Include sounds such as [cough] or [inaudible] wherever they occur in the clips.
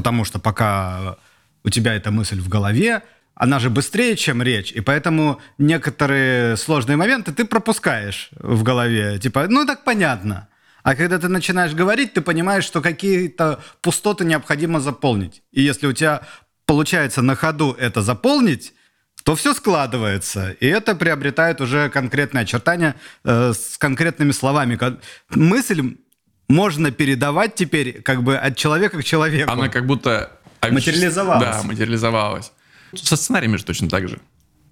потому что пока у тебя эта мысль в голове, она же быстрее, чем речь, и поэтому некоторые сложные моменты ты пропускаешь в голове. Типа, ну так понятно. А когда ты начинаешь говорить, ты понимаешь, что какие-то пустоты необходимо заполнить. И если у тебя получается на ходу это заполнить, то все складывается, и это приобретает уже конкретные очертания э, с конкретными словами. Мысль можно передавать теперь как бы от человека к человеку. Она как будто... Материализовалась. Да, материализовалась. Со сценариями же точно так же.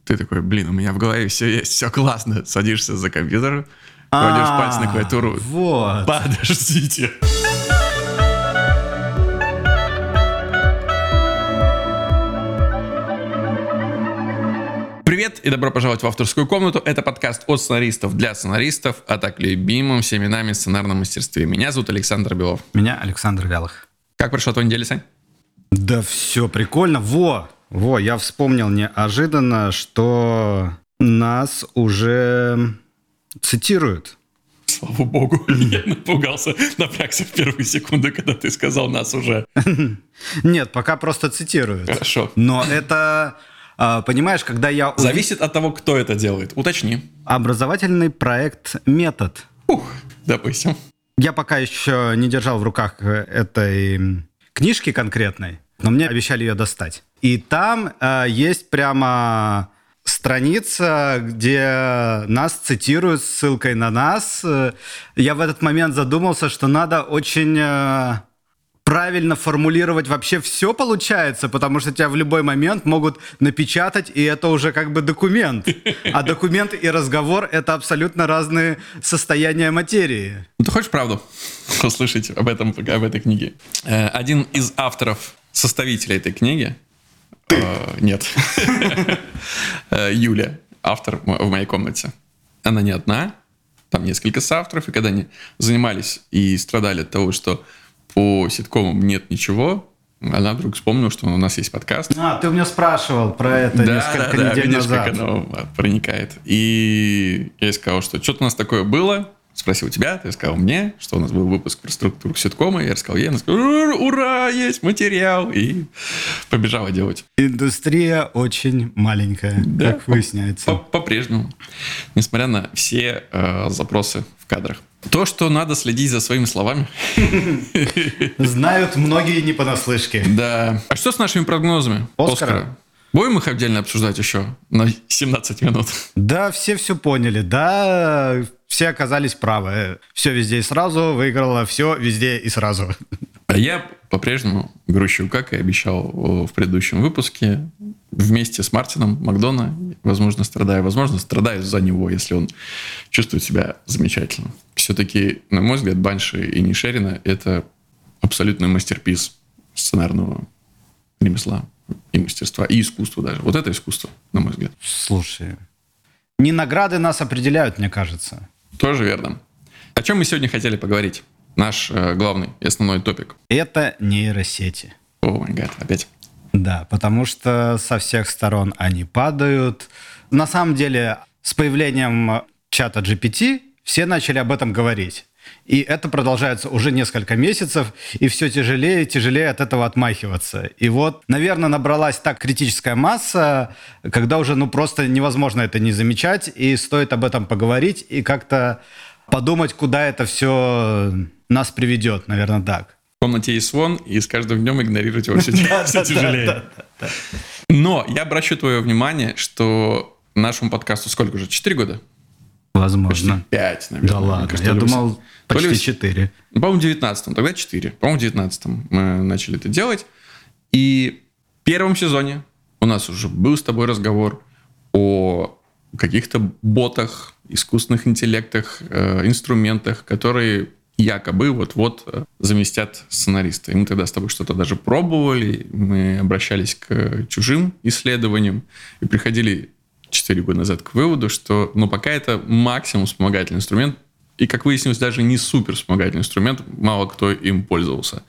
Ты такой, блин, у меня в голове все есть, все классно. Садишься за компьютер, кладешь пальцы на клавиатуру. Вот. Подождите. Привет и добро пожаловать в авторскую комнату. Это подкаст от сценаристов для сценаристов, а так любимым всеми нами сценарном мастерстве. Меня зовут Александр Белов. Меня Александр Вялых. Как прошла твоя неделя, Сань? Да все прикольно. Во, во, я вспомнил неожиданно, что нас уже цитируют. Слава богу, [laughs] я напугался, напрягся в первые секунды, когда ты сказал нас уже. [laughs] Нет, пока просто цитируют. Хорошо. Но это, понимаешь, когда я... Зависит от того, кто это делает. Уточни. Образовательный проект «Метод». Ух, допустим. Я пока еще не держал в руках этой книжки конкретной, но мне обещали ее достать. И там э, есть прямо страница, где нас цитируют с ссылкой на нас. Я в этот момент задумался, что надо очень э, правильно формулировать вообще все получается, потому что тебя в любой момент могут напечатать, и это уже как бы документ. А документ и разговор — это абсолютно разные состояния материи. Ну, ты хочешь правду услышать об этом, об этой книге? Э, один из авторов, составителей этой книги, Э, нет. Э, Юля, автор в моей комнате. Она не одна, там несколько соавторов, и когда они занимались и страдали от того, что по ситкомам нет ничего, она вдруг вспомнила, что у нас есть подкаст. А, ты у меня спрашивал про это да, несколько да, недель да, назад. как оно проникает. И я ей сказал, что что-то у нас такое было, спросил тебя, ты сказал мне, что у нас был выпуск про структуру ситкома, я рассказал ей, она сказала, ура, есть материал, и побежала делать. Индустрия очень маленькая, да, как выясняется. По-прежнему, несмотря на все э, запросы в кадрах. То, что надо следить за своими словами. [laughs] Знают многие не понаслышке. Да. А что с нашими прогнозами? Оскара. Будем их отдельно обсуждать еще на 17 минут? Да, все все поняли. Да, все оказались правы. Все везде и сразу выиграло, все везде и сразу. А я по-прежнему грущу, как и обещал в предыдущем выпуске, вместе с Мартином Макдона, возможно, страдаю, возможно, страдаю за него, если он чувствует себя замечательно. Все-таки, на мой взгляд, Банши и Нишерина — это абсолютный мастерпис сценарного ремесла и мастерства, и искусства даже. Вот это искусство, на мой взгляд. Слушай, не награды нас определяют, мне кажется. Тоже верно. О чем мы сегодня хотели поговорить? Наш э, главный и основной топик. Это нейросети. О май гад, опять. Да, потому что со всех сторон они падают. На самом деле, с появлением чата GPT все начали об этом говорить. И это продолжается уже несколько месяцев, и все тяжелее и тяжелее от этого отмахиваться. И вот, наверное, набралась так критическая масса, когда уже ну просто невозможно это не замечать, и стоит об этом поговорить и как-то подумать, куда это все нас приведет, наверное, так. В комнате есть слон, и с каждым днем игнорировать его все [laughs] тяжелее. Но я обращу твое внимание, что нашему подкасту сколько уже? Четыре года? Возможно. Почти 5, наверное. Да ладно, кажется, я думал почти 4. Ну, по-моему, в 19 тогда 4. По-моему, в 19 мы начали это делать. И в первом сезоне у нас уже был с тобой разговор о каких-то ботах, искусственных интеллектах, э, инструментах, которые якобы вот-вот э, заместят сценариста. И мы тогда с тобой что-то даже пробовали, мы обращались к чужим исследованиям и приходили 4 года назад к выводу, что ну, пока это максимум вспомогательный инструмент, и, как выяснилось, даже не супер вспомогательный инструмент, мало кто им пользовался.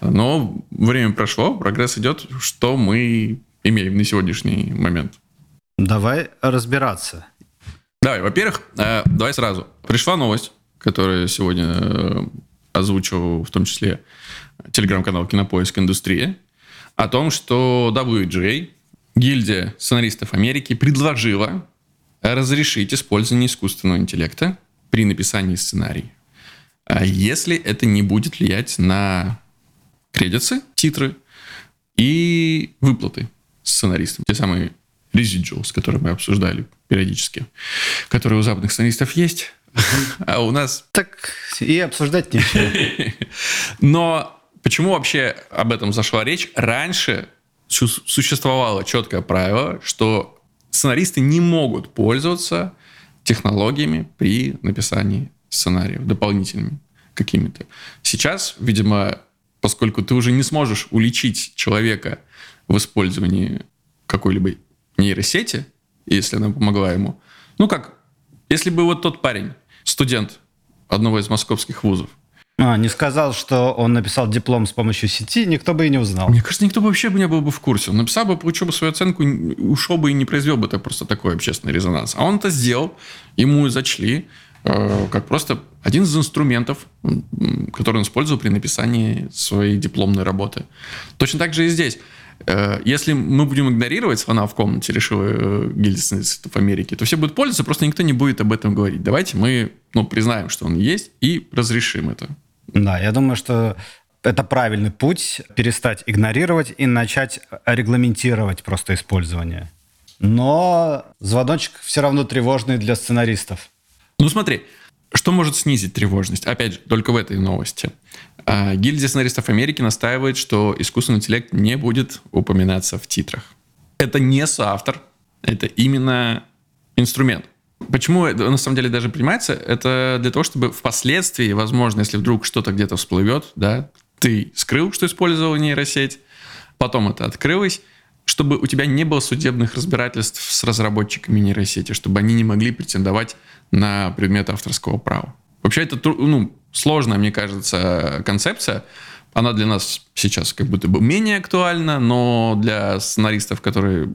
Но время прошло, прогресс идет, что мы имеем на сегодняшний момент. Давай разбираться. Давай, во-первых, э, давай сразу. Пришла новость, которую сегодня э, озвучил в том числе телеграм-канал «Кинопоиск Индустрия», о том, что WGA, гильдия сценаристов Америки, предложила разрешить использование искусственного интеллекта при написании сценария, если это не будет влиять на кредиты, титры и выплаты сценаристам. Те самые residuals, которые мы обсуждали периодически, которые у западных сценаристов есть, [laughs] а у нас... Так и обсуждать нечего. [laughs] Но почему вообще об этом зашла речь? Раньше существовало четкое правило, что сценаристы не могут пользоваться технологиями при написании сценариев дополнительными какими-то. Сейчас, видимо, поскольку ты уже не сможешь уличить человека в использовании какой-либо нейросети, если она помогла ему. Ну как, если бы вот тот парень, студент одного из московских вузов, а, не сказал, что он написал диплом с помощью сети, никто бы и не узнал. Мне кажется, никто бы вообще не был бы в курсе. Он написал бы, получил бы свою оценку, ушел бы и не произвел бы так просто такой общественный резонанс. А он это сделал, ему зачли, э, как просто один из инструментов, который он использовал при написании своей дипломной работы. Точно так же и здесь. Э, если мы будем игнорировать слона в комнате, решила э, гильдия в Америке, то все будут пользоваться, просто никто не будет об этом говорить. Давайте мы ну, признаем, что он есть, и разрешим это. Да, я думаю, что это правильный путь перестать игнорировать и начать регламентировать просто использование. Но звоночек все равно тревожный для сценаристов. Ну смотри, что может снизить тревожность? Опять же, только в этой новости. А, гильдия сценаристов Америки настаивает, что искусственный интеллект не будет упоминаться в титрах. Это не соавтор, это именно инструмент. Почему на самом деле даже принимается? Это для того, чтобы впоследствии, возможно, если вдруг что-то где-то всплывет, да, ты скрыл, что использовал нейросеть, потом это открылось, чтобы у тебя не было судебных разбирательств с разработчиками нейросети, чтобы они не могли претендовать на предмет авторского права. Вообще это ну, сложная, мне кажется, концепция. Она для нас сейчас как будто бы менее актуальна, но для сценаристов, которые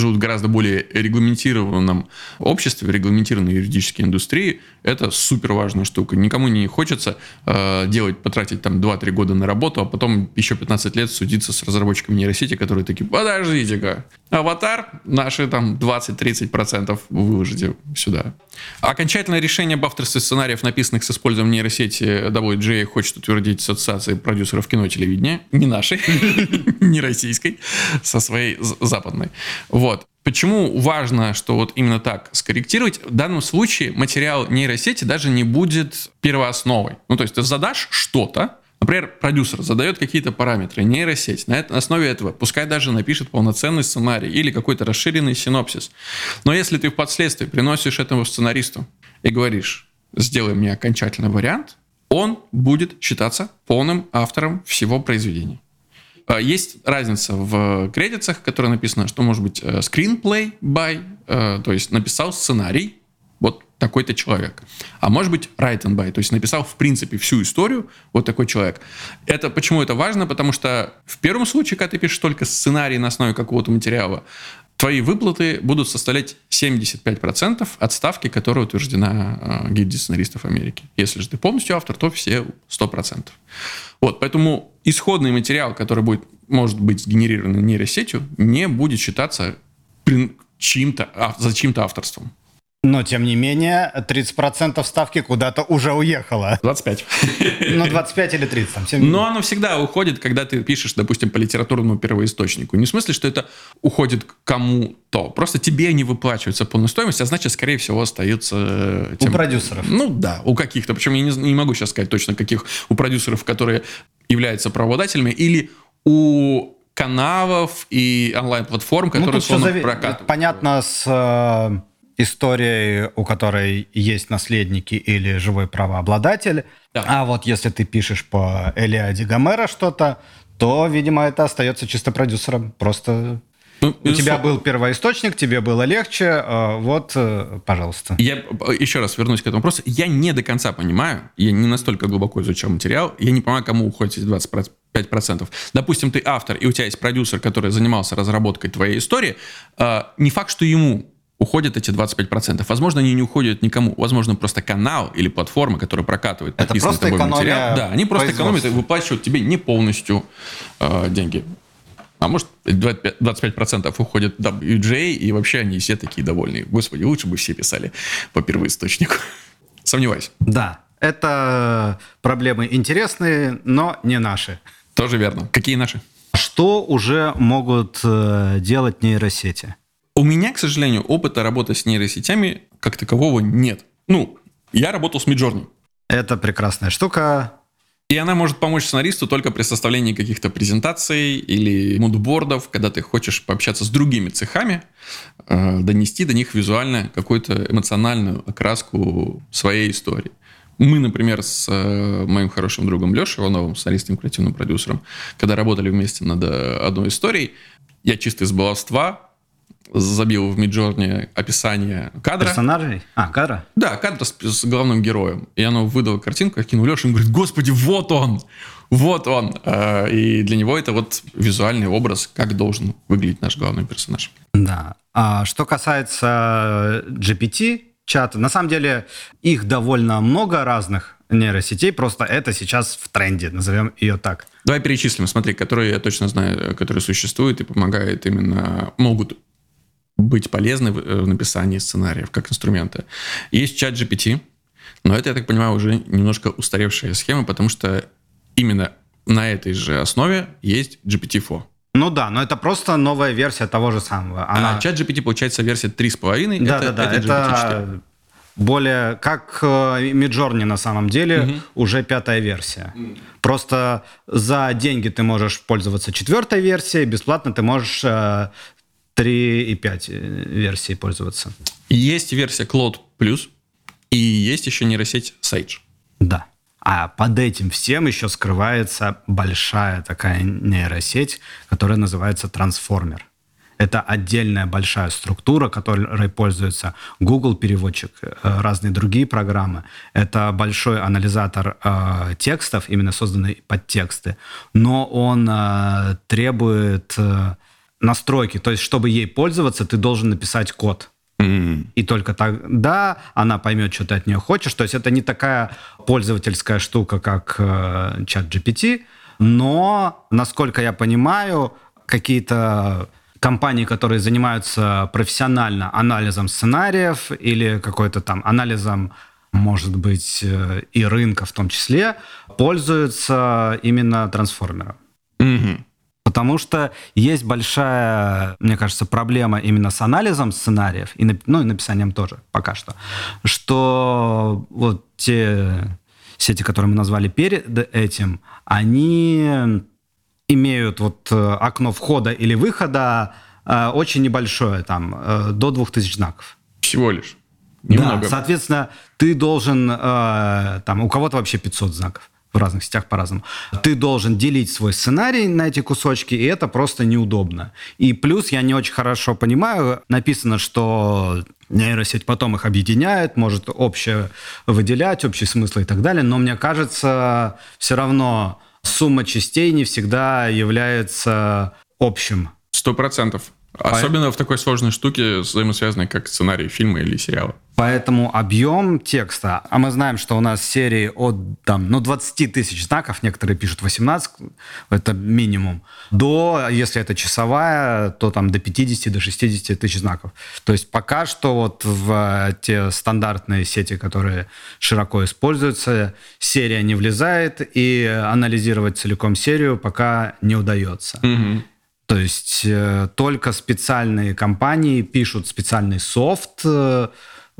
живут в гораздо более регламентированном обществе, регламентированной юридической индустрии, это супер важная штука. Никому не хочется э, делать, потратить там 2-3 года на работу, а потом еще 15 лет судиться с разработчиками нейросети, которые такие, подождите-ка, аватар наши там 20-30% выложите сюда. Окончательное решение об авторстве сценариев, написанных с использованием нейросети WGA, хочет утвердить Ассоциация продюсеров кино и телевидения, не нашей, [laughs] не российской, со своей западной. Вот. Почему важно, что вот именно так скорректировать? В данном случае материал нейросети даже не будет первоосновой. Ну, то есть ты задашь что-то, Например, продюсер задает какие-то параметры, нейросеть. На, основе этого пускай даже напишет полноценный сценарий или какой-то расширенный синопсис. Но если ты впоследствии приносишь этому сценаристу и говоришь, сделай мне окончательный вариант, он будет считаться полным автором всего произведения. А, есть разница в кредитах, которая написано, что может быть э, screenplay by, э, то есть написал сценарий, вот такой-то человек. А может быть write and by, то есть написал в принципе всю историю вот такой человек. Это почему это важно? Потому что в первом случае, когда ты пишешь только сценарий на основе какого-то материала, твои выплаты будут составлять 75% от ставки, которая утверждена э, гильдией сценаристов Америки. Если же ты полностью автор, то все 100%. Вот, поэтому исходный материал, который будет, может быть сгенерирован нейросетью, не будет считаться чьим-то, а, за чьим-то авторством. Но, тем не менее, 30% ставки куда-то уже уехало. 25. Ну, 25 или 30. Там, Но оно всегда уходит, когда ты пишешь, допустим, по литературному первоисточнику. Не в смысле, что это уходит кому-то. Просто тебе не выплачивается полная стоимость, а значит, скорее всего, остается... Э, тем... У продюсеров. Ну, да, у каких-то. Причем я не, не могу сейчас сказать точно, каких у продюсеров, которые являются правообладателями, или у каналов и онлайн-платформ, ну, которые ну, условно прокатывают. Понятно с э, историей, у которой есть наследники или живой правообладатель. Да. А вот если ты пишешь по Элиаде Гомера что-то, то, видимо, это остается чисто продюсером. Просто ну, У тебя был первоисточник, тебе было легче, э, вот, э, пожалуйста. Я еще раз вернусь к этому вопросу. Я не до конца понимаю, я не настолько глубоко изучал материал, я не понимаю, кому уходит эти 25%. Допустим, ты автор, и у тебя есть продюсер, который занимался разработкой твоей истории, э, не факт, что ему уходят эти 25%. Возможно, они не уходят никому. Возможно, просто канал или платформа, которая прокатывает Это тобой материал. Да, они просто экономят и выплачивают тебе не полностью э, деньги. А может, 25% уходит WJ, и вообще они все такие довольные. Господи, лучше бы все писали по первоисточнику. [laughs] Сомневаюсь. Да, это проблемы интересные, но не наши. Тоже верно. Какие наши? Что уже могут э, делать нейросети? У меня, к сожалению, опыта работы с нейросетями как такового нет. Ну, я работал с Midjourney. Это прекрасная штука. И она может помочь сценаристу только при составлении каких-то презентаций или мудбордов, когда ты хочешь пообщаться с другими цехами, э, донести до них визуально какую-то эмоциональную окраску своей истории. Мы, например, с э, моим хорошим другом Лешей Ивановым, сценаристом, креативным продюсером, когда работали вместе над э, одной историей, я чисто из баловства забил в Миджорне описание кадра. Персонажей? А, кадра? Да, кадр с, с главным героем. И оно выдало картинку, я кинул Лешу, и он говорит, господи, вот он! Вот он! А, и для него это вот визуальный образ, как должен выглядеть наш главный персонаж. Да. А что касается GPT, чата, на самом деле их довольно много разных нейросетей, просто это сейчас в тренде, назовем ее так. Давай перечислим, смотри, которые я точно знаю, которые существуют и помогают именно, могут быть полезны в написании сценариев как инструмента. Есть чат GPT, но это, я так понимаю, уже немножко устаревшая схема, потому что именно на этой же основе есть GPT-4. Ну да, но это просто новая версия того же самого. Она... А чат GPT, получается, версия 3.5. Да, это, да, да, это, это более как Midjourney на самом деле, угу. уже пятая версия. Угу. Просто за деньги ты можешь пользоваться четвертой версией, бесплатно ты можешь э, 3.5 э, версии пользоваться. Есть версия Cloud Plus, и есть еще нейросеть Sage. Да. А под этим всем еще скрывается большая такая нейросеть, которая называется трансформер. Это отдельная большая структура, которой пользуется Google переводчик, э, разные другие программы. Это большой анализатор э, текстов, именно созданный под тексты, но он э, требует э, настройки. То есть, чтобы ей пользоваться, ты должен написать код. Mm-hmm. И только тогда она поймет, что ты от нее хочешь. То есть это не такая пользовательская штука, как э, чат GPT, но, насколько я понимаю, какие-то компании, которые занимаются профессионально анализом сценариев или какой-то там анализом, может быть, э, и рынка в том числе, пользуются именно трансформером. Mm-hmm. Потому что есть большая, мне кажется, проблема именно с анализом сценариев, и, ну, и написанием тоже пока что, что вот те сети, которые мы назвали перед этим, они имеют вот э, окно входа или выхода э, очень небольшое, там, э, до 2000 знаков. Всего лишь. Немного. Да, соответственно, ты должен, там, у кого-то вообще 500 знаков в разных сетях по-разному. Ты должен делить свой сценарий на эти кусочки, и это просто неудобно. И плюс я не очень хорошо понимаю, написано, что нейросеть потом их объединяет, может общее выделять, общий смысл и так далее, но мне кажется, все равно сумма частей не всегда является общим. Сто процентов. Особенно в такой сложной штуке, взаимосвязанной как сценарий фильма или сериала. Поэтому объем текста, а мы знаем, что у нас серии от там, ну, 20 тысяч знаков, некоторые пишут 18, это минимум, до, если это часовая, то там до 50, до 60 тысяч знаков. То есть пока что вот в те стандартные сети, которые широко используются, серия не влезает, и анализировать целиком серию пока не удается. Угу. То есть э, только специальные компании пишут специальный софт. Э,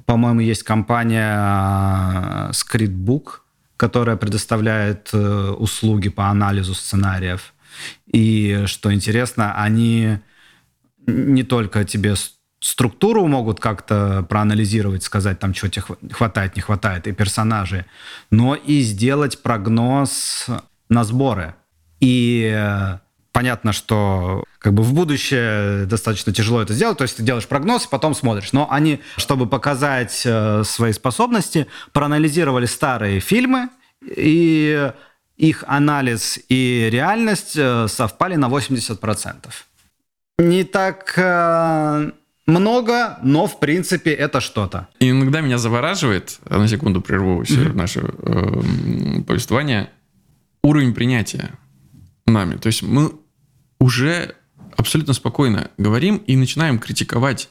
по-моему, есть компания э, Scriptbook, которая предоставляет услуги по анализу сценариев. И что интересно, они не только тебе структуру могут как-то проанализировать, сказать там, что тебе хватает, не хватает, и персонажи, но и сделать прогноз на сборы. И понятно, что как бы в будущее достаточно тяжело это сделать, то есть ты делаешь прогноз, потом смотришь. Но они, чтобы показать э, свои способности, проанализировали старые фильмы, и их анализ и реальность э, совпали на 80%. Не так, э, много, но в принципе это что-то. И иногда меня завораживает, на секунду прерву mm-hmm. наше э, повествование, уровень принятия нами. То есть мы уже абсолютно спокойно говорим и начинаем критиковать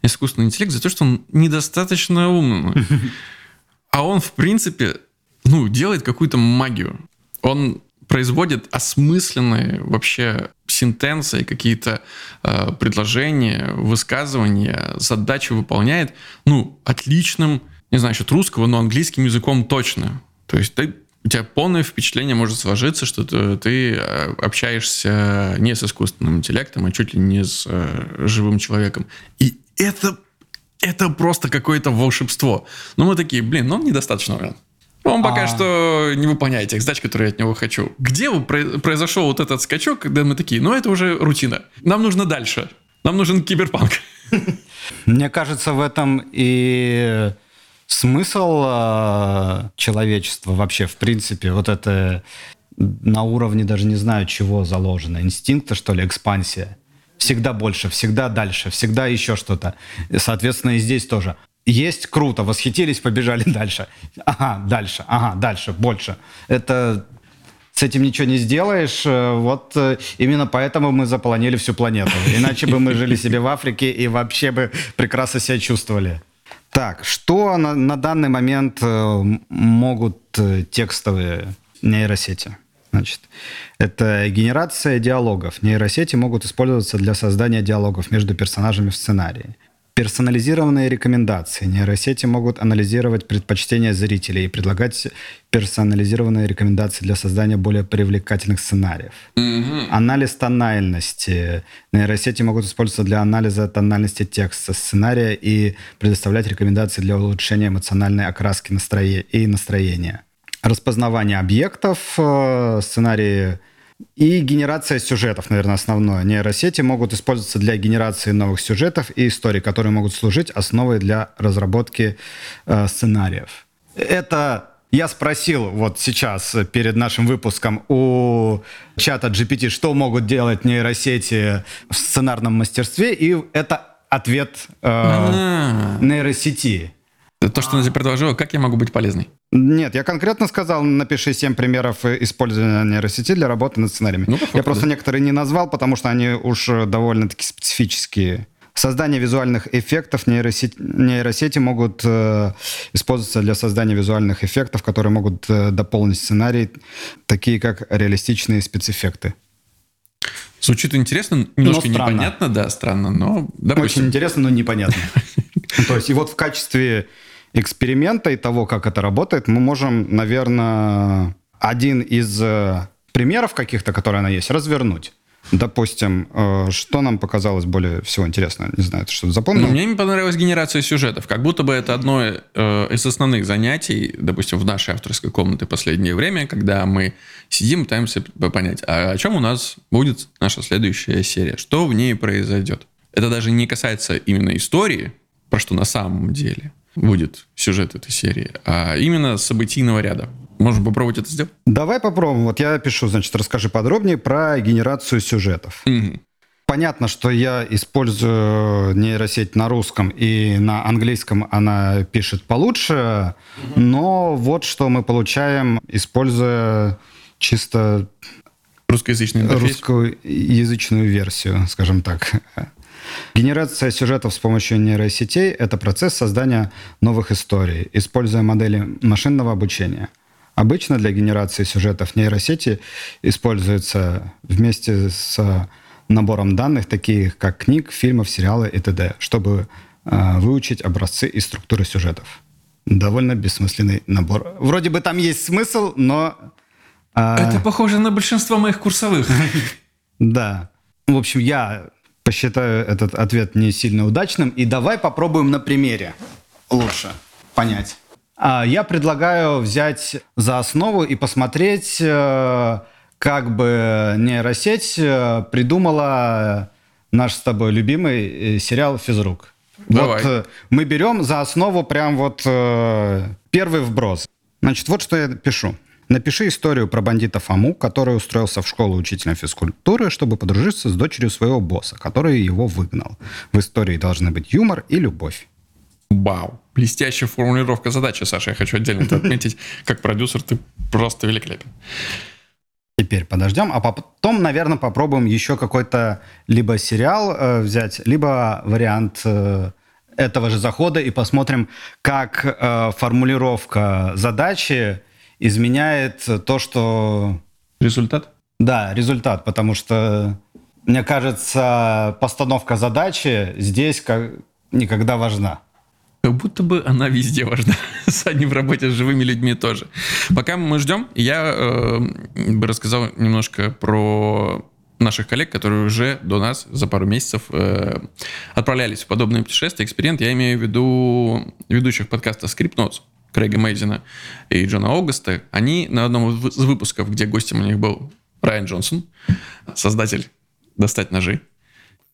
искусственный интеллект за то, что он недостаточно умный. А он, в принципе, ну, делает какую-то магию. Он производит осмысленные вообще сентенции, какие-то э, предложения, высказывания, задачи выполняет, ну, отличным, не знаю, насчет русского, но английским языком точно. То есть ты у тебя полное впечатление может сложиться, что ты, ты э, общаешься не с искусственным интеллектом, а чуть ли не с э, живым человеком. И это, это просто какое-то волшебство. Но мы такие, блин, ну он недостаточно умен. Он пока а... что не выполняет тех задач, которые я от него хочу. Где произошел вот этот скачок, когда мы такие, ну это уже рутина. Нам нужно дальше. Нам нужен киберпанк. Мне кажется, в этом и смысл э, человечества вообще, в принципе, вот это на уровне даже не знаю чего заложено. Инстинкта, что ли, экспансия. Всегда больше, всегда дальше, всегда еще что-то. Соответственно, и здесь тоже. Есть круто, восхитились, побежали [laughs] дальше. Ага, дальше, ага, дальше, больше. Это с этим ничего не сделаешь. Э, вот э, именно поэтому мы заполонили всю планету. Иначе бы мы жили себе в Африке и вообще бы прекрасно себя чувствовали. Так, что на, на данный момент э, могут э, текстовые нейросети? Значит, это генерация диалогов. Нейросети могут использоваться для создания диалогов между персонажами в сценарии. Персонализированные рекомендации. Нейросети могут анализировать предпочтения зрителей и предлагать персонализированные рекомендации для создания более привлекательных сценариев. Mm-hmm. Анализ тональности. Нейросети могут использоваться для анализа тональности текста, сценария и предоставлять рекомендации для улучшения эмоциональной окраски настроения и настроения. Распознавание объектов. Э, сценарии и генерация сюжетов, наверное, основное. Нейросети могут использоваться для генерации новых сюжетов и историй, которые могут служить основой для разработки э, сценариев. Это я спросил вот сейчас перед нашим выпуском у чата GPT, что могут делать нейросети в сценарном мастерстве, и это ответ э, нейросети. То, что она тебе предложила, как я могу быть полезной? Нет, я конкретно сказал, напиши 7 примеров использования нейросети для работы над сценариями. Ну, я просто некоторые не назвал, потому что они уж довольно-таки специфические. Создание визуальных эффектов нейросети, нейросети могут э, использоваться для создания визуальных эффектов, которые могут э, дополнить сценарий, такие как реалистичные спецэффекты. Звучит интересно, немножко непонятно, да, странно, но... Допустим. Очень интересно, но непонятно. [laughs] То есть и вот в качестве эксперимента и того, как это работает, мы можем, наверное, один из э, примеров каких-то, которые она есть, развернуть. Допустим, э, что нам показалось более всего интересно? Не знаю, ты что-то запомнил? Ну, мне не понравилась генерация сюжетов. Как будто бы это одно э, из основных занятий, допустим, в нашей авторской комнате последнее время, когда мы сидим, пытаемся понять, а о чем у нас будет наша следующая серия, что в ней произойдет. Это даже не касается именно истории, про что на самом деле будет сюжет этой серии, а именно событийного ряда. Можем попробовать это сделать? Давай попробуем. Вот я пишу, значит, расскажи подробнее про генерацию сюжетов. Угу. Понятно, что я использую нейросеть на русском и на английском она пишет получше, угу. но вот что мы получаем, используя чисто русскоязычную русскоязычную версию, скажем так. Генерация сюжетов с помощью нейросетей – это процесс создания новых историй, используя модели машинного обучения. Обычно для генерации сюжетов нейросети используются вместе с набором данных, таких как книг, фильмов, сериалы и т.д., чтобы э, выучить образцы и структуры сюжетов. Довольно бессмысленный набор. Вроде бы там есть смысл, но... Э, Это похоже на большинство моих курсовых. [laughs] Да. В общем, я посчитаю этот ответ не сильно удачным. И давай попробуем на примере лучше понять. А, я предлагаю взять за основу и посмотреть, э, как бы нейросеть э, придумала наш с тобой любимый э, сериал «Физрук». Давай. Вот мы берем за основу прям вот первый вброс. Значит, вот что я пишу. Напиши историю про бандита Фому, который устроился в школу учителем физкультуры, чтобы подружиться с дочерью своего босса, который его выгнал. В истории должны быть юмор и любовь. Вау. Блестящая формулировка задачи, Саша. Я хочу отдельно это отметить. Как продюсер ты просто великолепен. Теперь подождем, а потом, наверное, попробуем еще какой-то либо сериал э, взять, либо вариант э, этого же захода и посмотрим, как э, формулировка задачи изменяет то, что... Результат? Да, результат, потому что, мне кажется, постановка задачи здесь как никогда важна. Как будто бы она везде важна. [laughs] С одним в работе с живыми людьми тоже. Пока мы ждем, я э, бы рассказал немножко про наших коллег, которые уже до нас за пару месяцев э, отправлялись в подобные путешествия, эксперимент. Я имею в виду ведущих подкаста Script Notes, Крейга Мейзина и Джона Огуста. Они на одном из выпусков, где гостем у них был Райан Джонсон, создатель «Достать ножи»,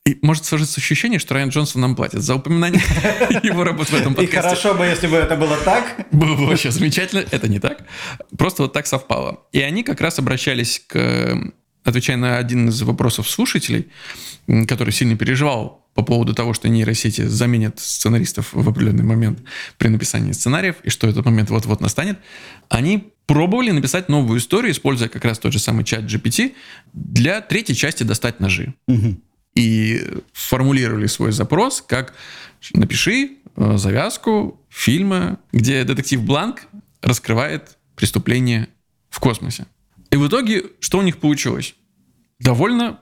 и может сложиться ощущение, что Райан Джонсон нам платит за упоминание [laughs] его работы в этом подкасте. И хорошо бы, если бы это было так. Было бы вообще замечательно. Это не так. Просто вот так совпало. И они как раз обращались к отвечая на один из вопросов слушателей, который сильно переживал по поводу того, что нейросети заменят сценаристов в определенный момент при написании сценариев, и что этот момент вот-вот настанет, они пробовали написать новую историю, используя как раз тот же самый чат GPT, для третьей части «Достать ножи». Угу и формулировали свой запрос как «напиши э, завязку фильма, где детектив Бланк раскрывает преступление в космосе». И в итоге что у них получилось? Довольно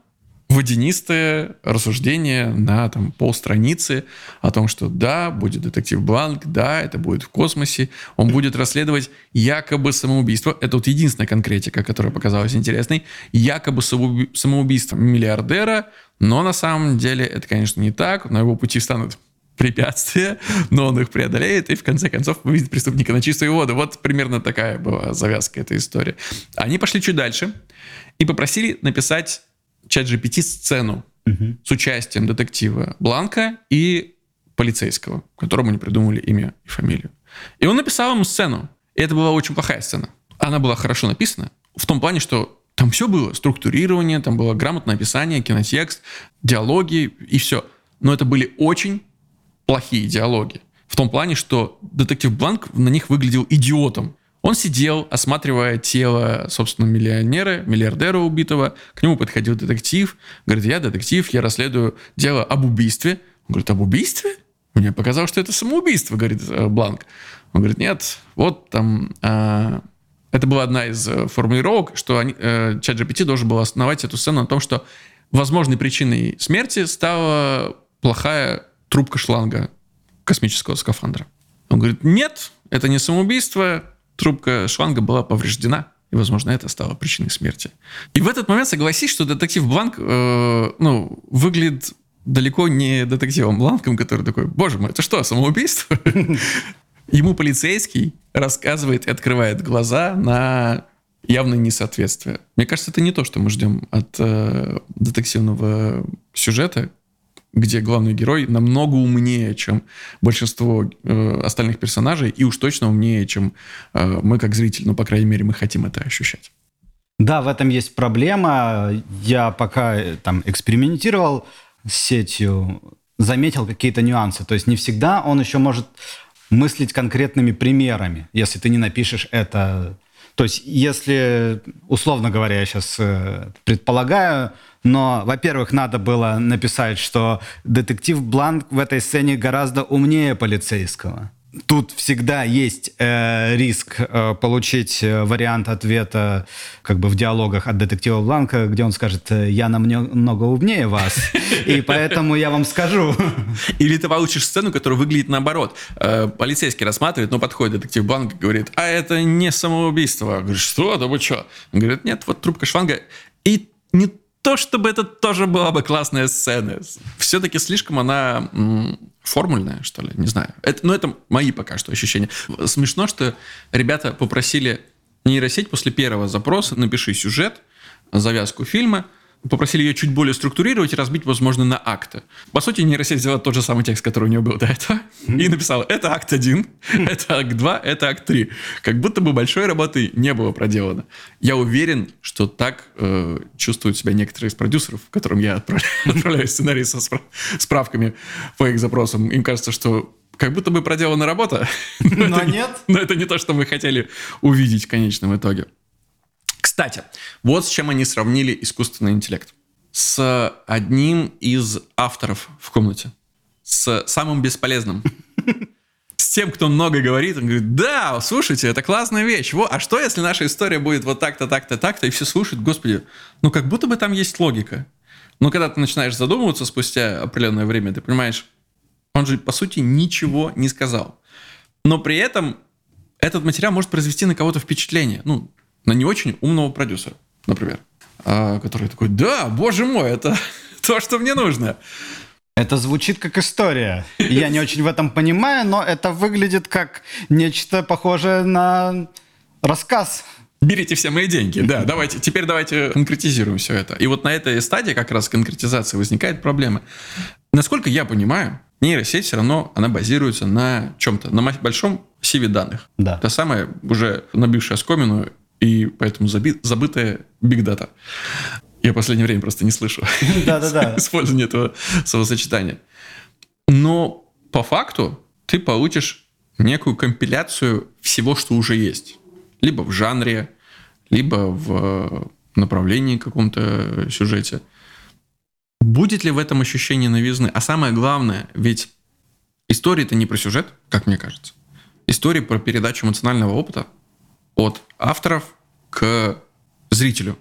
водянистое рассуждение на там, полстраницы о том, что да, будет детектив Бланк, да, это будет в космосе, он будет расследовать якобы самоубийство. Это вот единственная конкретика, которая показалась интересной. Якобы самоубийство миллиардера, но на самом деле это, конечно, не так. На его пути станут препятствия, но он их преодолеет и в конце концов выведет преступника на чистую воду. Вот примерно такая была завязка этой истории. Они пошли чуть дальше и попросили написать чат GPT сцену угу. с участием детектива Бланка и полицейского, которому не придумали имя и фамилию. И он написал ему сцену. И это была очень плохая сцена. Она была хорошо написана в том плане, что там все было. Структурирование, там было грамотное описание, кинотекст, диалоги и все. Но это были очень плохие диалоги. В том плане, что детектив Бланк на них выглядел идиотом. Он сидел, осматривая тело, собственно, миллионера, миллиардера убитого. К нему подходил детектив. Говорит, я детектив, я расследую дело об убийстве. Он говорит, об убийстве? Мне показалось, что это самоубийство, говорит э, Бланк. Он говорит, нет, вот там... А... Это была одна из э, формулировок, что они, э, чат GPT должен был основать эту сцену на том, что возможной причиной смерти стала плохая трубка шланга космического скафандра. Он говорит, нет, это не самоубийство, трубка шланга была повреждена, и, возможно, это стало причиной смерти. И в этот момент согласись, что детектив Бланк, э, ну, выглядит далеко не детективом Бланком, который такой, боже мой, это что, самоубийство? [laughs] Ему полицейский рассказывает и открывает глаза на явное несоответствие. Мне кажется, это не то, что мы ждем от э, детективного сюжета, где главный герой намного умнее, чем большинство э, остальных персонажей, и уж точно умнее, чем э, мы как зрители. Ну, по крайней мере, мы хотим это ощущать. Да, в этом есть проблема. Я пока э, там экспериментировал с сетью, заметил какие-то нюансы. То есть не всегда он еще может мыслить конкретными примерами, если ты не напишешь это. То есть если, условно говоря, я сейчас э, предполагаю, но, во-первых, надо было написать, что детектив Бланк в этой сцене гораздо умнее полицейского. Тут всегда есть э, риск э, получить э, вариант ответа как бы в диалогах от детектива Бланка, где он скажет, э, я намного умнее вас, и поэтому я вам скажу. Или ты получишь сцену, которая выглядит наоборот. Э, полицейский рассматривает, но подходит детектив Бланк и говорит, а это не самоубийство. Говорит, что, да вы что? Говорит, нет, вот трубка шланга. И не то, чтобы это тоже была бы классная сцена. Все-таки слишком она формульная, что ли, не знаю. Это, ну, это мои пока что ощущения. Смешно, что ребята попросили нейросеть после первого запроса «напиши сюжет», завязку фильма, попросили ее чуть более структурировать и разбить, возможно, на акты. По сути, нейросеть взяла тот же самый текст, который у нее был до этого, mm-hmm. и написала, это акт 1, это акт 2, это акт 3. Как будто бы большой работы не было проделано. Я уверен, что так э, чувствуют себя некоторые из продюсеров, которым я отправляю, [laughs] отправляю сценарий со справками по их запросам. Им кажется, что как будто бы проделана работа. [laughs] Но, но нет. Но это не то, что мы хотели увидеть в конечном итоге. Кстати, вот с чем они сравнили искусственный интеллект. С одним из авторов в комнате. С самым бесполезным. [laughs] С тем, кто много говорит, он говорит, да, слушайте, это классная вещь. Во, а что, если наша история будет вот так-то, так-то, так-то, и все слушают, господи, ну как будто бы там есть логика. Но когда ты начинаешь задумываться спустя определенное время, ты понимаешь, он же, по сути, ничего не сказал. Но при этом этот материал может произвести на кого-то впечатление. Ну, на не очень умного продюсера, например, а, который такой, да, боже мой, это [laughs] то, что мне нужно. Это звучит как история. Я не очень в этом понимаю, но это выглядит как нечто похожее на рассказ. Берите все мои деньги, да, давайте, теперь давайте конкретизируем все это. И вот на этой стадии как раз конкретизации возникает проблема. Насколько я понимаю, нейросеть все равно, она базируется на чем-то, на большом сиве данных. Да. Та самая уже набившая скомину и поэтому заби- забытая Big Data. Я в последнее время просто не слышу [laughs] использования этого словосочетания. Но по факту ты получишь некую компиляцию всего, что уже есть. Либо в жанре, либо в направлении каком-то сюжете. Будет ли в этом ощущение новизны? А самое главное, ведь история это не про сюжет, как мне кажется. История про передачу эмоционального опыта от авторов к зрителю.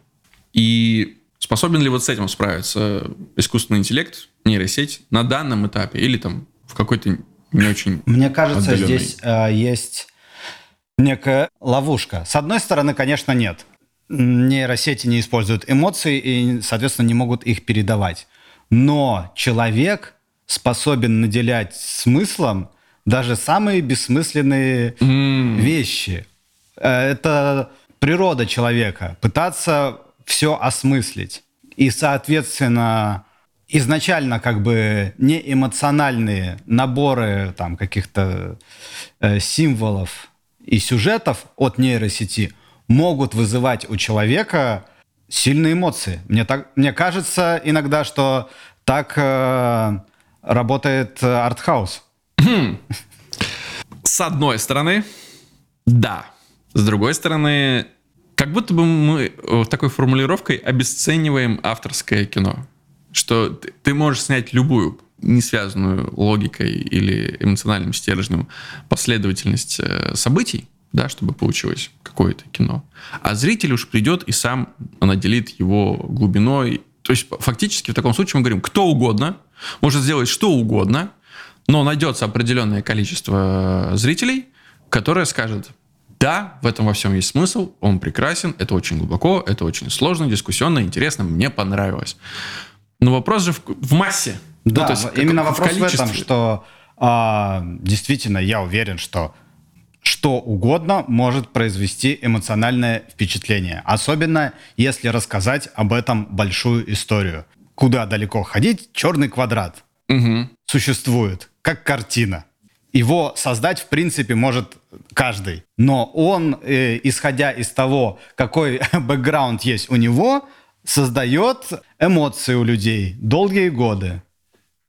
И способен ли вот с этим справиться искусственный интеллект, нейросеть на данном этапе или там в какой-то не очень Мне кажется, отдаленной... здесь э, есть некая ловушка. С одной стороны, конечно, нет. Нейросети не используют эмоции и, соответственно, не могут их передавать. Но человек способен наделять смыслом даже самые бессмысленные mm. вещи. Э, это природа человека пытаться все осмыслить. И, соответственно, изначально как бы не эмоциональные наборы там каких-то э, символов и сюжетов от нейросети могут вызывать у человека сильные эмоции. Мне, так, мне кажется иногда, что так э, работает артхаус. С одной стороны, да. С другой стороны, как будто бы мы э, такой формулировкой обесцениваем авторское кино. Что ты можешь снять любую не связанную логикой или эмоциональным стержнем последовательность э, событий, да, чтобы получилось какое-то кино. А зритель уж придет и сам наделит его глубиной. То есть фактически в таком случае мы говорим, кто угодно может сделать что угодно, но найдется определенное количество зрителей, которое скажет, да, в этом во всем есть смысл, он прекрасен, это очень глубоко, это очень сложно, дискуссионно, интересно, мне понравилось. Но вопрос же в, в массе. Да, ну, то есть, именно как, вопрос в, в этом, что а, действительно я уверен, что что угодно может произвести эмоциональное впечатление. Особенно, если рассказать об этом большую историю. Куда далеко ходить, черный квадрат угу. существует, как картина. Его создать, в принципе, может каждый. Но он, э, исходя из того, какой [laughs] бэкграунд есть у него, создает эмоции у людей долгие годы.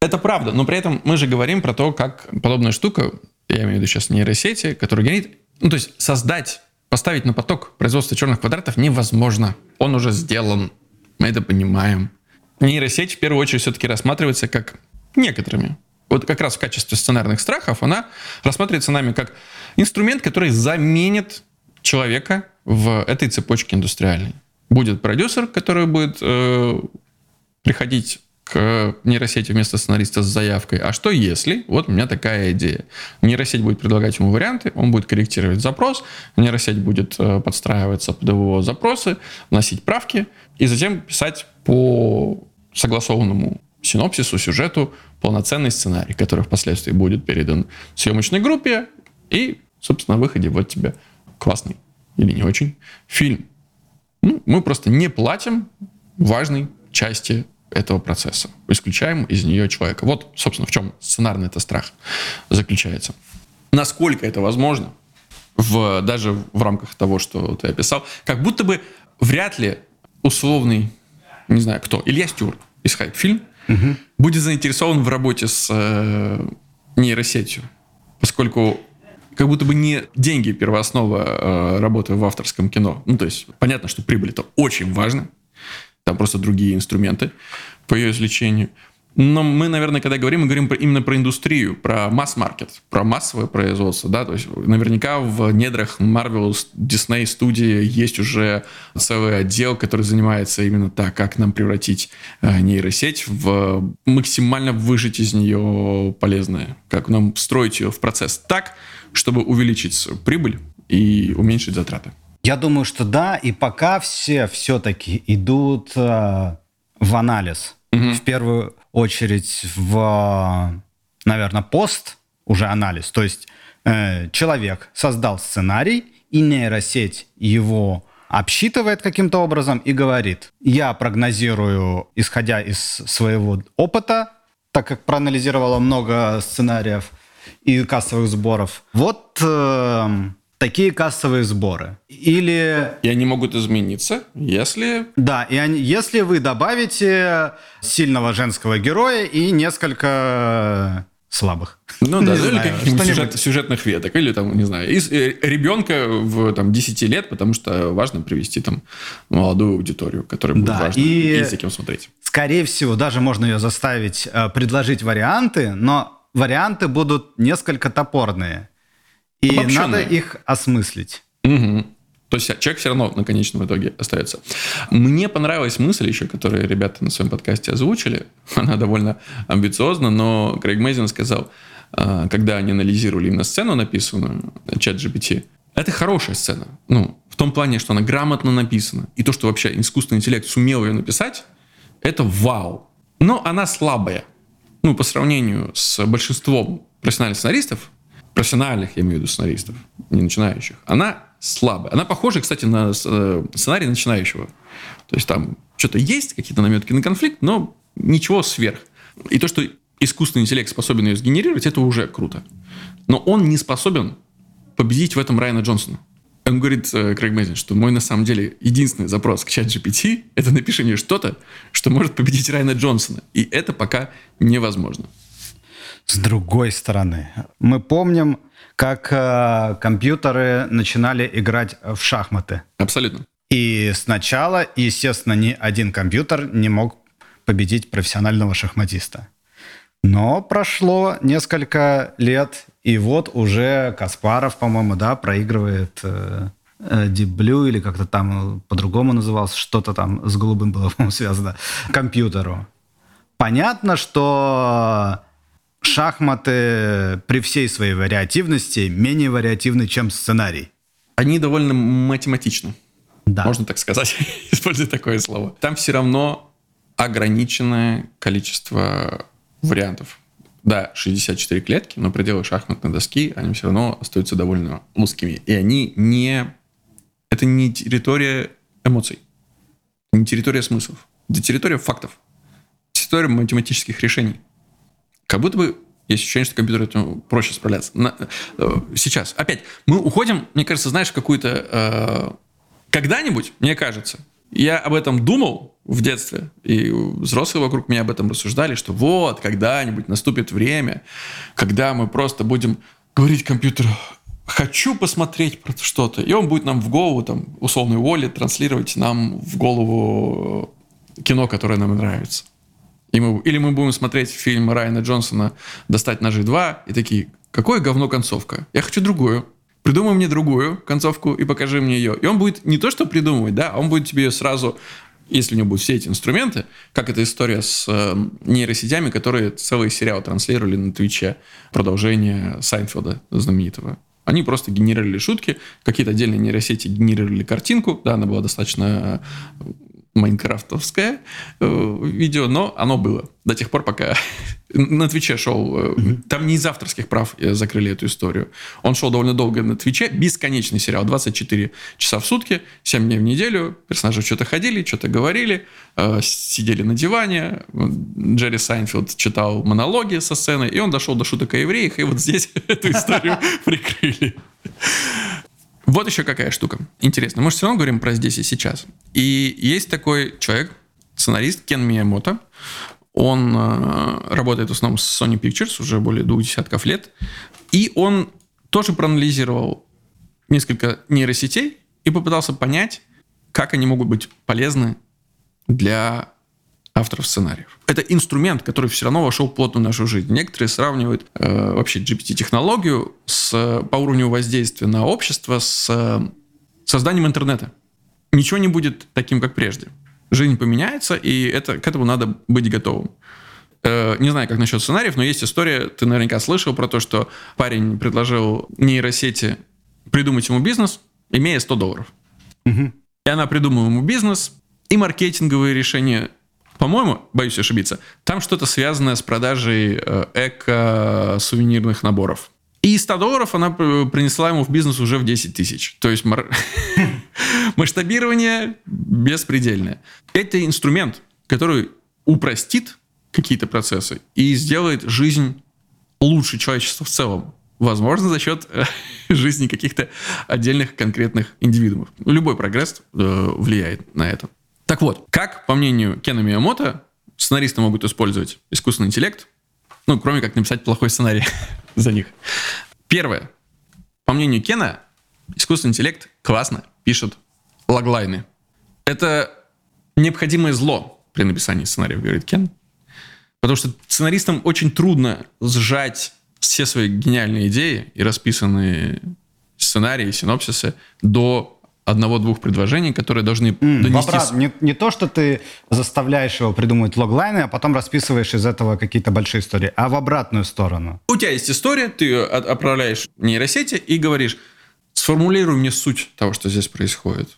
Это правда, но при этом мы же говорим про то, как подобная штука, я имею в виду сейчас нейросети, которая генерит, ну то есть создать, поставить на поток производства черных квадратов невозможно. Он уже сделан, мы это понимаем. Нейросеть в первую очередь все-таки рассматривается как некоторыми вот как раз в качестве сценарных страхов, она рассматривается нами как инструмент, который заменит человека в этой цепочке индустриальной. Будет продюсер, который будет э, приходить к нейросети вместо сценариста с заявкой. А что если? Вот у меня такая идея. Нейросеть будет предлагать ему варианты, он будет корректировать запрос, нейросеть будет э, подстраиваться под его запросы, вносить правки и затем писать по согласованному синопсису, сюжету полноценный сценарий, который впоследствии будет передан съемочной группе, и, собственно, на выходе вот тебе классный или не очень фильм. Ну, мы просто не платим важный части этого процесса. Исключаем из нее человека. Вот, собственно, в чем сценарный это страх заключается. Насколько это возможно, в, даже в рамках того, что ты описал, как будто бы вряд ли условный, не знаю кто, Илья Стюарт из Фильм угу. будет заинтересован в работе с э, нейросетью, поскольку как будто бы не деньги первооснова э, работы в авторском кино. Ну, то есть, понятно, что прибыль это очень важно, там просто другие инструменты по ее извлечению. Но мы, наверное, когда говорим, мы говорим именно про индустрию, про масс-маркет, про массовое производство, да, то есть наверняка в недрах Marvel, Disney студии есть уже целый отдел, который занимается именно так, как нам превратить э, нейросеть в максимально выжить из нее полезное, как нам встроить ее в процесс так, чтобы увеличить прибыль и уменьшить затраты. Я думаю, что да, и пока все все-таки идут э, в анализ. Угу. В первую очередь в, наверное, пост, уже анализ. То есть э, человек создал сценарий, и нейросеть его обсчитывает каким-то образом и говорит, я прогнозирую, исходя из своего опыта, так как проанализировала много сценариев и кассовых сборов, вот э, такие кассовые сборы. Или... И они могут измениться, если... Да, и они, если вы добавите сильного женского героя и несколько слабых. Ну да, или каких-нибудь сюжет, сюжетных веток, или там, не знаю, из, э, ребенка в там, 10 лет, потому что важно привести там молодую аудиторию, которая будет да, важна, и, и за кем смотреть. Скорее всего, даже можно ее заставить э, предложить варианты, но варианты будут несколько топорные. И Обобщенные. надо их осмыслить. Угу. То есть человек все равно на конечном итоге остается. Мне понравилась мысль еще, которую ребята на своем подкасте озвучили. [laughs] Она довольно амбициозна, но Крейг Мейзен сказал, а, когда они анализировали именно сцену, написанную чат GPT, это хорошая сцена. Ну, в том плане, что она грамотно написана. И то, что вообще искусственный интеллект сумел ее написать, это вау. Но она слабая. Ну, по сравнению с большинством профессиональных сценаристов, профессиональных, я имею в виду сценаристов, не начинающих, она слабая. Она похожа, кстати, на э, сценарий начинающего. То есть там что-то есть, какие-то наметки на конфликт, но ничего сверх. И то, что искусственный интеллект способен ее сгенерировать, это уже круто. Но он не способен победить в этом Райана Джонсона. Он говорит, э, Крейг Мэйзен, что мой на самом деле единственный запрос к чат GPT – это напиши мне что-то, что может победить Райана Джонсона. И это пока невозможно. С другой стороны, мы помним, как э, компьютеры начинали играть в шахматы. Абсолютно. И сначала, естественно, ни один компьютер не мог победить профессионального шахматиста. Но прошло несколько лет, и вот уже Каспаров, по-моему, да, проигрывает э, э или как-то там по-другому назывался, что-то там с голубым было, [laughs] по-моему, связано, компьютеру. Понятно, что шахматы при всей своей вариативности менее вариативны, чем сценарий. Они довольно математичны. Да. Можно так сказать, [laughs] используя такое слово. Там все равно ограниченное количество вариантов. Да, 64 клетки, но пределы шахматной доски, они все равно остаются довольно узкими. И они не... Это не территория эмоций, не территория смыслов. Это территория фактов. Территория математических решений. Как будто бы есть ощущение, что компьютер этим проще справляться. На, э, сейчас, опять, мы уходим, мне кажется, знаешь, какую-то... Э, когда-нибудь, мне кажется, я об этом думал в детстве, и взрослые вокруг меня об этом рассуждали, что вот, когда-нибудь наступит время, когда мы просто будем говорить компьютеру, хочу посмотреть что-то, и он будет нам в голову, там, условной воли, транслировать нам в голову кино, которое нам нравится. И мы, или мы будем смотреть фильм Райана Джонсона «Достать ножи 2» и такие, какое говно концовка? Я хочу другую. Придумай мне другую концовку и покажи мне ее. И он будет не то, что придумывать, да, он будет тебе ее сразу если у него будут все эти инструменты, как эта история с э, нейросетями, которые целый сериал транслировали на Твиче, продолжение Сайнфилда знаменитого. Они просто генерировали шутки, какие-то отдельные нейросети генерировали картинку, да, она была достаточно майнкрафтовское э, видео, но оно было до тех пор, пока [laughs] на Твиче шел. Э, там не из авторских прав закрыли эту историю. Он шел довольно долго на Твиче. Бесконечный сериал. 24 часа в сутки, 7 дней в неделю. Персонажи что-то ходили, что-то говорили, э, сидели на диване. Джерри Сайнфилд читал монологи со сцены, и он дошел до шуток о евреях, и вот здесь [laughs] эту историю [laughs] прикрыли. Вот еще какая штука. Интересно. Мы же все равно говорим про здесь и сейчас. И есть такой человек, сценарист Кен Миямото. Он э, работает в основном с Sony Pictures уже более двух десятков лет. И он тоже проанализировал несколько нейросетей и попытался понять, как они могут быть полезны для авторов сценариев. Это инструмент, который все равно вошел плотно в нашу жизнь. Некоторые сравнивают э, вообще GPT-технологию с, по уровню воздействия на общество с э, созданием интернета. Ничего не будет таким, как прежде. Жизнь поменяется, и это, к этому надо быть готовым. Э, не знаю, как насчет сценариев, но есть история, ты наверняка слышал про то, что парень предложил нейросети придумать ему бизнес, имея 100 долларов. Угу. И она придумала ему бизнес, и маркетинговые решения по-моему, боюсь ошибиться, там что-то связанное с продажей э, эко-сувенирных наборов. И 100 долларов она принесла ему в бизнес уже в 10 тысяч. То есть [laughs] масштабирование беспредельное. Это инструмент, который упростит какие-то процессы и сделает жизнь лучше человечества в целом. Возможно, за счет э, [laughs] жизни каких-то отдельных конкретных индивидуумов. Любой прогресс э, влияет на это. Так вот, как, по мнению Кена Миямото, сценаристы могут использовать искусственный интеллект, ну, кроме как написать плохой сценарий [laughs] за них. Первое. По мнению Кена, искусственный интеллект классно пишет логлайны. Это необходимое зло при написании сценариев, говорит Кен. Потому что сценаристам очень трудно сжать все свои гениальные идеи и расписанные сценарии, синопсисы до одного-двух предложений, которые должны mm, донести... Обрат, не, не то, что ты заставляешь его придумывать логлайны, а потом расписываешь из этого какие-то большие истории, а в обратную сторону. У тебя есть история, ты ее отправляешь в нейросети и говоришь, сформулируй мне суть того, что здесь происходит.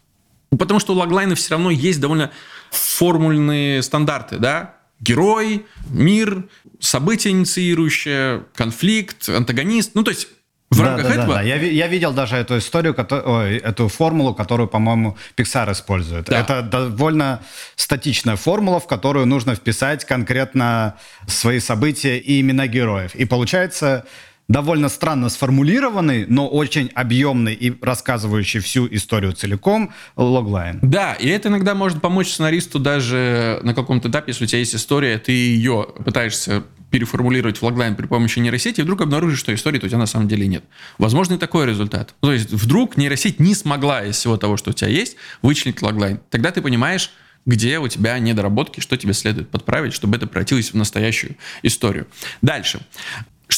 Потому что у логлайна все равно есть довольно формульные стандарты, да? Герой, мир, событие инициирующее, конфликт, антагонист. Ну, то есть в да, рамках да, этого... Да, да. Я, я видел даже эту историю, ой, эту формулу, которую, по-моему, Pixar использует. Да. Это довольно статичная формула, в которую нужно вписать конкретно свои события и имена героев. И получается довольно странно сформулированный, но очень объемный и рассказывающий всю историю целиком логлайн. Да, и это иногда может помочь сценаристу даже на каком-то этапе, если у тебя есть история, ты ее пытаешься переформулировать в логлайн при помощи нейросети, и вдруг обнаружишь, что истории у тебя на самом деле нет. Возможно, и такой результат. То есть вдруг нейросеть не смогла из всего того, что у тебя есть, вычленить логлайн. Тогда ты понимаешь, где у тебя недоработки, что тебе следует подправить, чтобы это превратилось в настоящую историю. Дальше.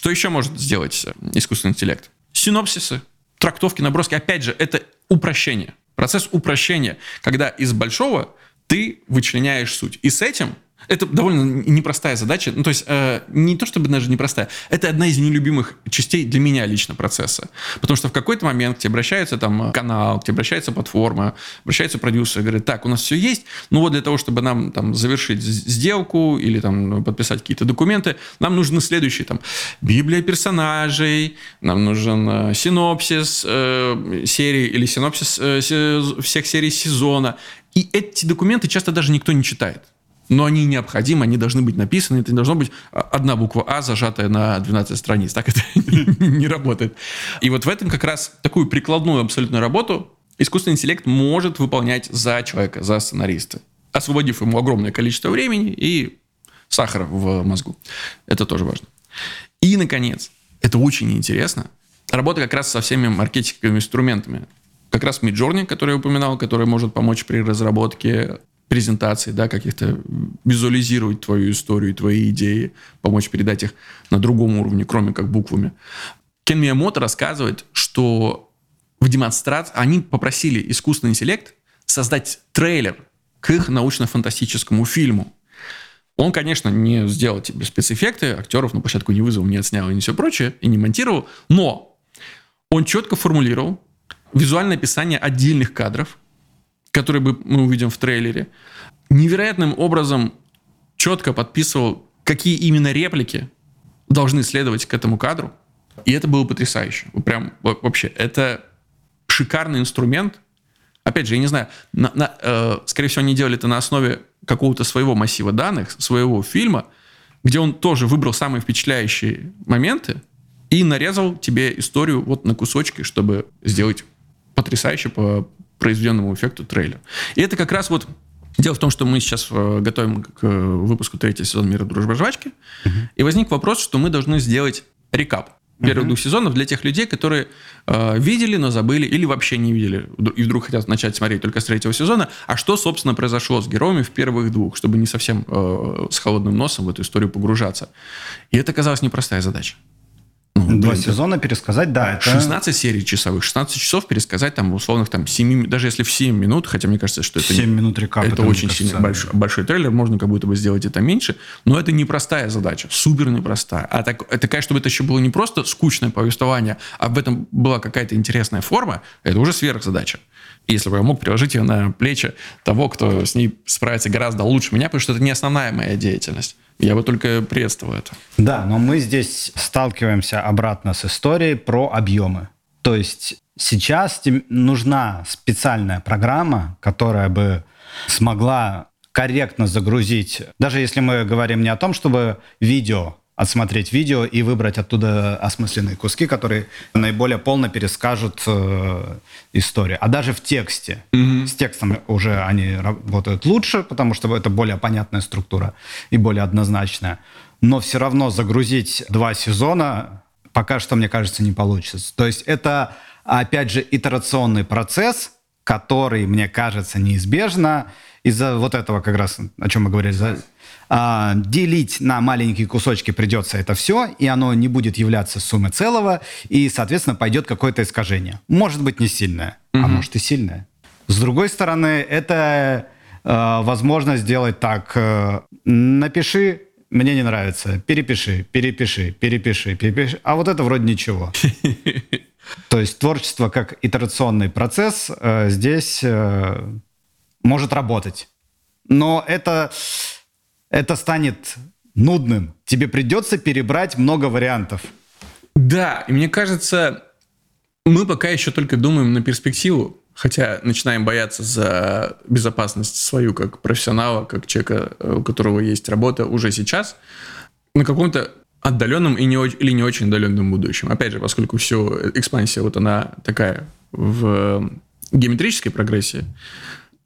Что еще может сделать э, искусственный интеллект? Синопсисы, трактовки, наброски. Опять же, это упрощение. Процесс упрощения, когда из большого ты вычленяешь суть. И с этим это довольно непростая задача. Ну, то есть, э, не то чтобы даже непростая, это одна из нелюбимых частей для меня лично процесса. Потому что в какой-то момент к тебе обращается там канал, к тебе обращается платформа, обращается продюсер, говорит, так, у нас все есть, ну вот для того, чтобы нам там завершить сделку или там подписать какие-то документы, нам нужны следующие там библия персонажей, нам нужен э, синопсис э, серии или синопсис э, всех серий сезона. И эти документы часто даже никто не читает но они необходимы, они должны быть написаны, это не должно быть одна буква А, зажатая на 12 страниц. Так это [laughs] не работает. И вот в этом как раз такую прикладную абсолютную работу искусственный интеллект может выполнять за человека, за сценариста, освободив ему огромное количество времени и сахара в мозгу. Это тоже важно. И, наконец, это очень интересно, работа как раз со всеми маркетинговыми инструментами. Как раз Midjourney, который я упоминал, который может помочь при разработке презентаций, да, каких-то визуализировать твою историю, твои идеи, помочь передать их на другом уровне, кроме как буквами. Кен Миямото рассказывает, что в демонстрации они попросили искусственный интеллект создать трейлер к их научно-фантастическому фильму. Он, конечно, не сделал тебе спецэффекты, актеров на площадку не вызвал, не отснял и не все прочее, и не монтировал, но он четко формулировал визуальное описание отдельных кадров, который бы мы увидим в трейлере, невероятным образом четко подписывал, какие именно реплики должны следовать к этому кадру. И это было потрясающе. Прям вообще, это шикарный инструмент. Опять же, я не знаю, на, на, э, скорее всего, они делали это на основе какого-то своего массива данных, своего фильма, где он тоже выбрал самые впечатляющие моменты и нарезал тебе историю вот на кусочки, чтобы сделать потрясающе по произведенному эффекту трейлер. И это как раз вот Дело в том, что мы сейчас э, готовим к выпуску третьего сезона «Мира, дружбы, жвачки», uh-huh. и возник вопрос, что мы должны сделать рекап первых uh-huh. двух сезонов для тех людей, которые э, видели, но забыли или вообще не видели, и вдруг хотят начать смотреть только с третьего сезона, а что, собственно, произошло с героями в первых двух, чтобы не совсем э, с холодным носом в эту историю погружаться. И это оказалась непростая задача. Ну, Два блин, сезона пересказать, да. Это... 16 серий часовых, 16 часов пересказать там условных там 7, даже если в 7 минут, хотя мне кажется, что это... 7 не, минут рекап. Это, это очень сильно большой, большой трейлер, можно как будто бы сделать это меньше, но это непростая задача, супер непростая. А так, такая, чтобы это еще было не просто скучное повествование, а в этом была какая-то интересная форма, это уже сверхзадача. Если бы я мог приложить ее на плечи того, кто с ней справится гораздо лучше меня, потому что это не основная моя деятельность. Я бы только приветствовал это. Да, но мы здесь сталкиваемся обратно с историей про объемы. То есть сейчас нужна специальная программа, которая бы смогла корректно загрузить, даже если мы говорим не о том, чтобы видео отсмотреть видео и выбрать оттуда осмысленные куски, которые наиболее полно перескажут э, историю. А даже в тексте. Mm-hmm. С текстом уже они работают лучше, потому что это более понятная структура и более однозначная. Но все равно загрузить два сезона пока что, мне кажется, не получится. То есть это, опять же, итерационный процесс, который, мне кажется, неизбежно из-за вот этого как раз, о чем мы говорили, а, делить на маленькие кусочки придется это все, и оно не будет являться суммой целого, и, соответственно, пойдет какое-то искажение. Может быть, не сильное, угу. а может и сильное. С другой стороны, это э, возможность сделать так. Э, напиши, мне не нравится, перепиши, перепиши, перепиши, перепиши. А вот это вроде ничего. [laughs] То есть творчество как итерационный процесс э, здесь э, может работать. Но это это станет нудным. Тебе придется перебрать много вариантов. Да, и мне кажется, мы пока еще только думаем на перспективу, хотя начинаем бояться за безопасность свою как профессионала, как человека, у которого есть работа уже сейчас, на каком-то отдаленном и не, или не очень отдаленном будущем. Опять же, поскольку все экспансия вот она такая в геометрической прогрессии,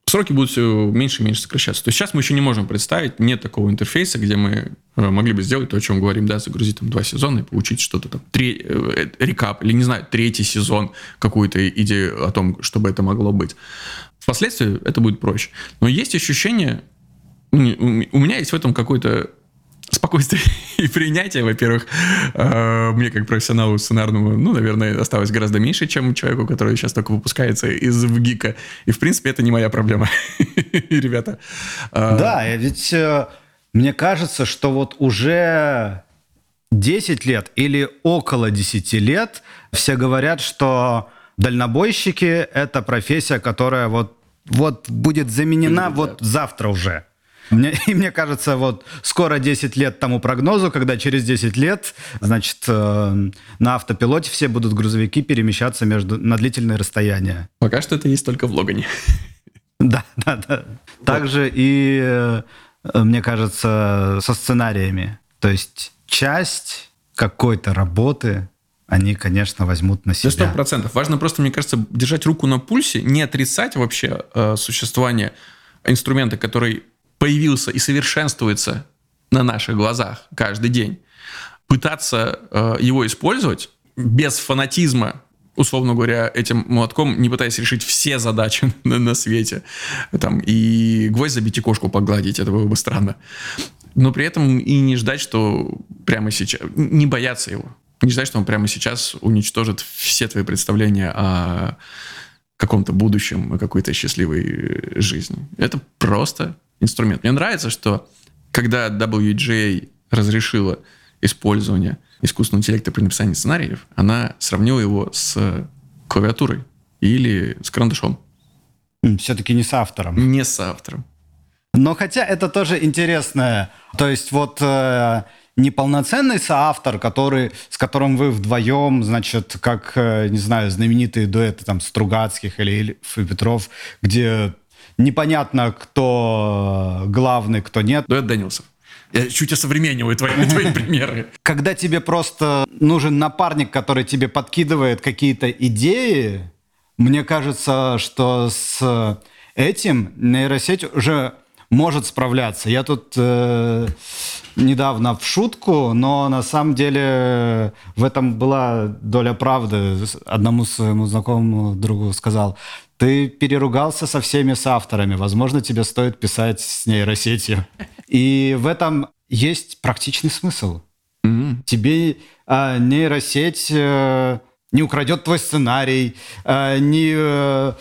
сроки будут все меньше и меньше сокращаться. То есть сейчас мы еще не можем представить, нет такого интерфейса, где мы э, могли бы сделать то, о чем говорим, да, загрузить там два сезона и получить что-то там, три, э, рекап, или, не знаю, третий сезон, какую-то идею о том, чтобы это могло быть. Впоследствии это будет проще. Но есть ощущение, ну, у меня есть в этом какой-то спокойствие [laughs] и принятие, во-первых, э, мне как профессионалу сценарному, ну, наверное, осталось гораздо меньше, чем человеку, который сейчас только выпускается из ВГИКа. И, в принципе, это не моя проблема, [laughs] ребята. Э, да, ведь э, мне кажется, что вот уже 10 лет или около 10 лет все говорят, что дальнобойщики — это профессия, которая вот, вот будет заменена вот завтра уже. Мне, [laughs] и мне кажется, вот скоро 10 лет тому прогнозу, когда через 10 лет, значит, э, на автопилоте все будут грузовики перемещаться между, на длительные расстояния. Пока что это есть только в Логане. [laughs] Да, да, да. Также и, э, мне кажется, со сценариями. То есть часть какой-то работы они, конечно, возьмут на себя. Сто процентов. Важно просто, мне кажется, держать руку на пульсе, не отрицать вообще э, существование инструмента, который появился и совершенствуется на наших глазах каждый день, пытаться э, его использовать без фанатизма, условно говоря, этим молотком, не пытаясь решить все задачи [laughs] на, на свете, там, и гвоздь забить и кошку погладить, это было бы странно. Но при этом и не ждать, что прямо сейчас, не бояться его, не ждать, что он прямо сейчас уничтожит все твои представления о каком-то будущем, о какой-то счастливой жизни. Это просто инструмент. Мне нравится, что когда WGA разрешила использование искусственного интеллекта при написании сценариев, она сравнила его с клавиатурой или с карандашом. Все-таки не с автором. Не с автором. Но хотя это тоже интересно. То есть вот э, неполноценный соавтор, который, с которым вы вдвоем, значит, как, э, не знаю, знаменитые дуэты там Стругацких или Ильф и Петров, где непонятно, кто главный, кто нет. Дуэт Дэнилсов. Я чуть осовремениваю твои, [laughs] твои примеры. Когда тебе просто нужен напарник, который тебе подкидывает какие-то идеи, мне кажется, что с этим нейросеть уже может справляться. Я тут э, недавно в шутку, но на самом деле в этом была доля правды. Одному своему знакомому другу сказал, ты переругался со всеми соавторами, возможно, тебе стоит писать с нейросетью. И в этом есть практичный смысл. Mm-hmm. Тебе э, нейросеть э, не украдет твой сценарий, э, не... Э,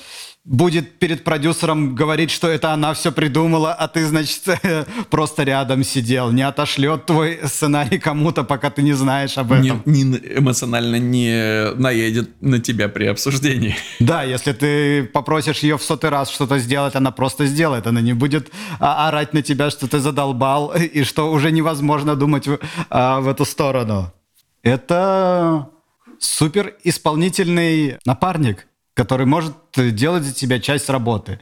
будет перед продюсером говорить, что это она все придумала, а ты, значит, [laughs] просто рядом сидел. Не отошлет твой сценарий кому-то, пока ты не знаешь об этом. Не, не эмоционально не наедет на тебя при обсуждении. [laughs] Да, если ты попросишь ее в сотый раз что-то сделать, она просто сделает. Она не будет а, орать на тебя, что ты задолбал, и что уже невозможно думать в, а, в эту сторону. Это супер исполнительный напарник который может делать за тебя часть работы.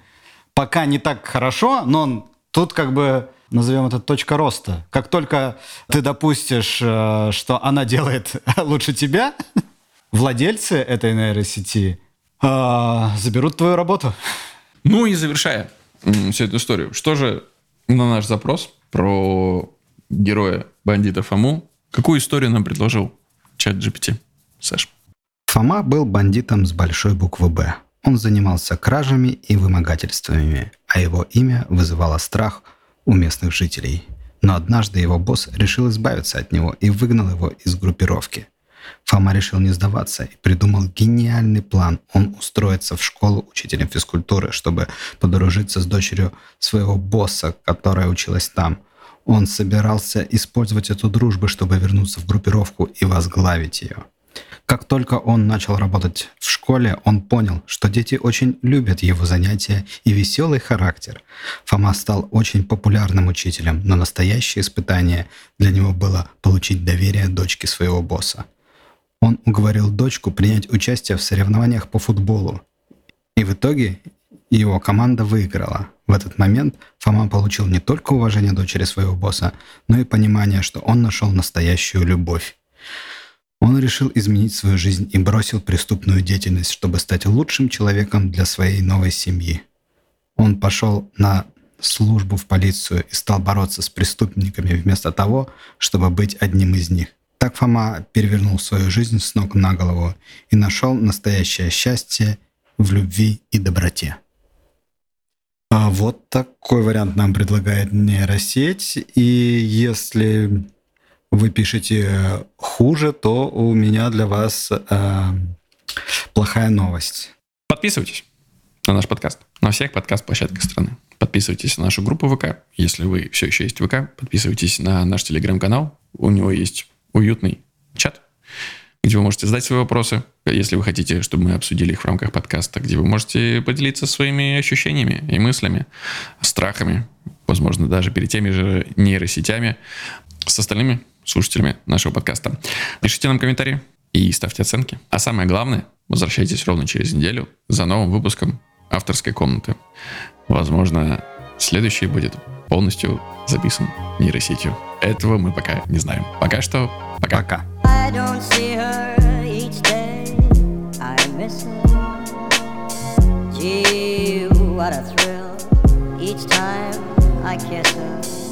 Пока не так хорошо, но тут как бы назовем это точка роста. Как только ты допустишь, э, что она делает [laughs] лучше тебя, [laughs] владельцы этой нейросети э, заберут твою работу. Ну и завершая всю эту историю, что же на наш запрос про героя бандита Фому, какую историю нам предложил чат GPT? Саш. Фома был бандитом с большой буквы «Б». Он занимался кражами и вымогательствами, а его имя вызывало страх у местных жителей. Но однажды его босс решил избавиться от него и выгнал его из группировки. Фома решил не сдаваться и придумал гениальный план. Он устроится в школу учителем физкультуры, чтобы подружиться с дочерью своего босса, которая училась там. Он собирался использовать эту дружбу, чтобы вернуться в группировку и возглавить ее. Как только он начал работать в школе, он понял, что дети очень любят его занятия и веселый характер. Фома стал очень популярным учителем, но настоящее испытание для него было получить доверие дочки своего босса. Он уговорил дочку принять участие в соревнованиях по футболу. И в итоге его команда выиграла. В этот момент Фома получил не только уважение дочери своего босса, но и понимание, что он нашел настоящую любовь. Он решил изменить свою жизнь и бросил преступную деятельность, чтобы стать лучшим человеком для своей новой семьи. Он пошел на службу в полицию и стал бороться с преступниками вместо того, чтобы быть одним из них. Так Фома перевернул свою жизнь с ног на голову и нашел настоящее счастье в любви и доброте. А вот такой вариант нам предлагает нейросеть. И если вы пишете хуже, то у меня для вас э, плохая новость. Подписывайтесь на наш подкаст на всех подкаст-площадках страны. Подписывайтесь на нашу группу ВК. Если вы все еще есть ВК, подписывайтесь на наш телеграм-канал. У него есть уютный чат, где вы можете задать свои вопросы, если вы хотите, чтобы мы обсудили их в рамках подкаста, где вы можете поделиться своими ощущениями и мыслями, страхами, возможно, даже перед теми же нейросетями. С остальными слушателями нашего подкаста. Пишите нам комментарии и ставьте оценки. А самое главное, возвращайтесь ровно через неделю за новым выпуском авторской комнаты. Возможно, следующий будет полностью записан нейросетью. Этого мы пока не знаем. Пока что пока. Пока. Each time I kiss her